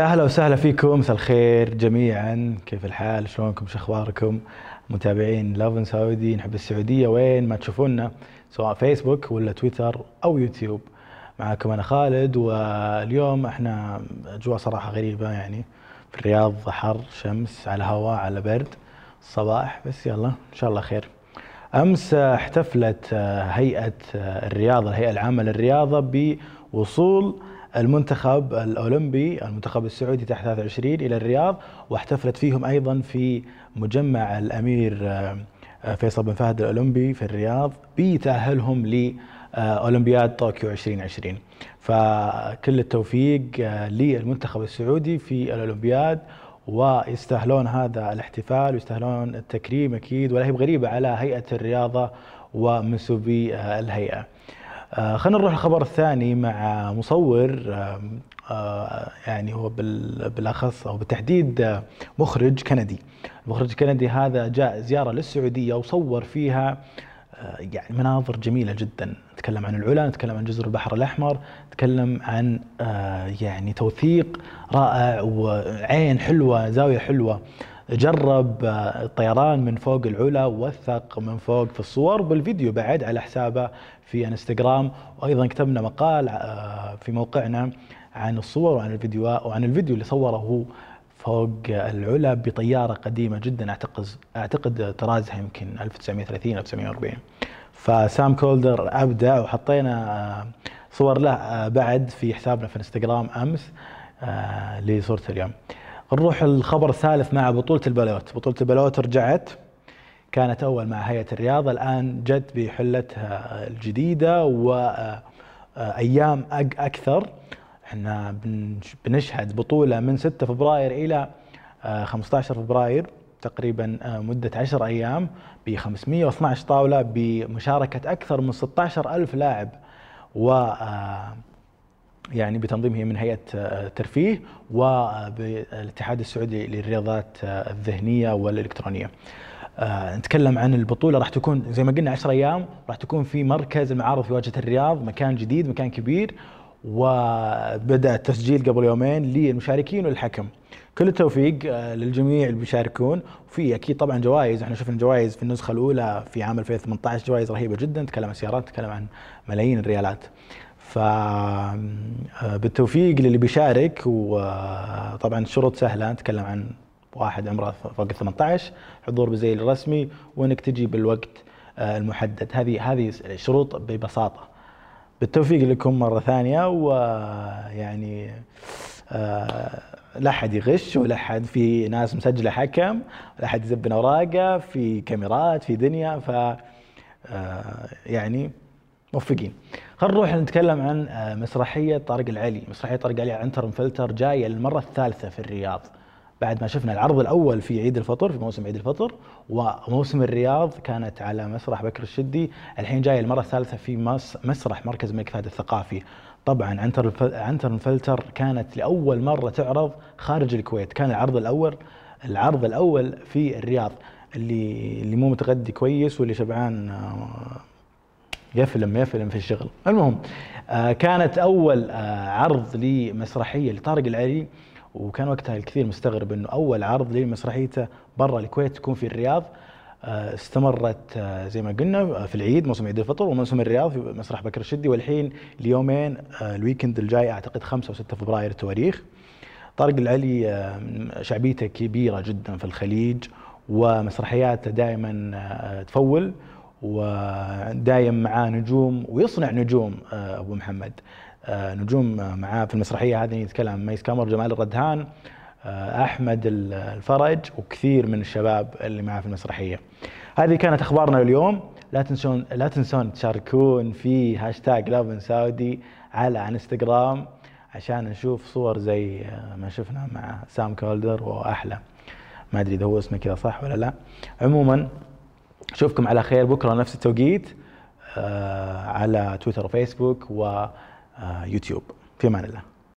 أهلا وسهلا فيكم مساء الخير جميعا. كيف الحال؟ شلونكم؟ شو أخباركم؟ متابعين لافن سعودي نحب السعودية. وين؟ ما تشوفونا سواء فيسبوك ولا تويتر أو يوتيوب معكم أنا خالد واليوم إحنا أجواء صراحة غريبة يعني. في الرياض حر شمس على هواء على برد. الصباح بس يلا إن شاء الله خير. أمس احتفلت هيئة الرياضة الهيئة العامة للرياضة بوصول المنتخب الأولمبي المنتخب السعودي تحت 23 إلى الرياض واحتفلت فيهم أيضا في مجمع الأمير فيصل بن فهد الأولمبي في الرياض بتاهلهم لأولمبياد طوكيو 2020 فكل التوفيق للمنتخب السعودي في الأولمبياد ويستاهلون هذا الاحتفال ويستاهلون التكريم أكيد ولا هي بغريبة على هيئة الرياضة ومنسوبي الهيئة. خلينا نروح الخبر الثاني مع مصور يعني هو بالأخص أو بالتحديد مخرج كندي. المخرج الكندي هذا جاء زيارة للسعودية وصور فيها يعني مناظر جميلة جدا، نتكلم عن العلا، نتكلم عن جزر البحر الأحمر، نتكلم عن يعني توثيق رائع وعين حلوة، زاوية حلوة. جرب الطيران من فوق العلا ووثق من فوق في الصور بالفيديو بعد على حسابه في انستغرام وأيضا كتبنا مقال في موقعنا عن الصور وعن الفيديو وعن الفيديو اللي صوره هو فوق العلا بطيارة قديمة جدا أعتقد أعتقد طرازها يمكن 1930 1940 فسام كولدر أبدع وحطينا صور له بعد في حسابنا في انستغرام أمس لصورة اليوم. نروح الخبر الثالث مع بطولة البلوت. بطولة البلوت رجعت كانت أول مع هيئة الرياضة الآن جت بحلتها الجديدة وأيام أكثر. إحنا بنشهد بطولة من 6 فبراير إلى 15 فبراير تقريبا مدة 10 أيام ب 512 طاولة بمشاركة أكثر من 16 ألف لاعب و يعني بتنظيمه من هيئة الترفيه وبالاتحاد السعودي للرياضات الذهنية والإلكترونية. نتكلم عن البطولة راح تكون زي ما قلنا 10 أيام راح تكون في مركز المعارض في واجهة الرياض مكان جديد مكان كبير وبدأ التسجيل قبل يومين للمشاركين والحكم. كل التوفيق للجميع اللي بيشاركون وفي أكيد طبعا جوائز إحنا شفنا جوائز في النسخة الأولى في عام 2018 جوائز رهيبة جدا نتكلم عن سيارات نتكلم عن ملايين الريالات. ف بالتوفيق للي بيشارك وطبعا الشروط سهلة نتكلم عن واحد عمره فوق ال 18 حضور بزي الرسمي وإنك تجي بالوقت المحدد. هذه هذه شروط ببساطة. بالتوفيق لكم مرة ثانية ويعني لا أحد يغش ولا أحد في ناس مسجلة حكم لا أحد يزبن أوراقه في كاميرات في دنيا ف يعني موفقين. خلينا نروح نتكلم عن مسرحية طارق العلي. مسرحية طارق العلي عنتر مفلتر جاية للمرة الثالثة في الرياض. بعد ما شفنا العرض الأول في عيد الفطر في موسم عيد الفطر وموسم الرياض كانت على مسرح بكر الشدي الحين جاية المرة الثالثة في مسرح مركز الملك فهد الثقافي. طبعا عنتر عنتر مفلتر كانت لأول مرة تعرض خارج الكويت. كان العرض الأول العرض الأول في الرياض. اللي اللي مو متغدي كويس واللي شبعان يفلم يفلم في الشغل. المهم آه كانت أول آه عرض لمسرحية لطارق العلي وكان وقتها الكثير مستغرب إنه أول عرض لمسرحيته برا الكويت تكون في الرياض. آه استمرت زي ما قلنا في العيد موسم عيد الفطر وموسم الرياض في مسرح بكر الشدي والحين اليومين الويكند الجاي أعتقد 5 و6 فبراير التواريخ طارق العلي شعبيته كبيرة جدا في الخليج ومسرحياته دائما تفول. ودايم معاه نجوم ويصنع نجوم أبو محمد. نجوم معاه في المسرحية هذه نتكلم عن ميس كامر جمال الردهان أحمد الفرج وكثير من الشباب اللي معاه في المسرحية. هذه كانت أخبارنا اليوم. لا تنسون لا تنسون تشاركون في هاشتاج لافن سعودي على انستغرام عشان نشوف صور زي ما شفنا مع سام كولدر وأحلى. ما أدري إذا هو اسمه كذا صح ولا لا. عموما أشوفكم على خير. بكرة نفس التوقيت على تويتر وفيسبوك ويوتيوب في أمان الله.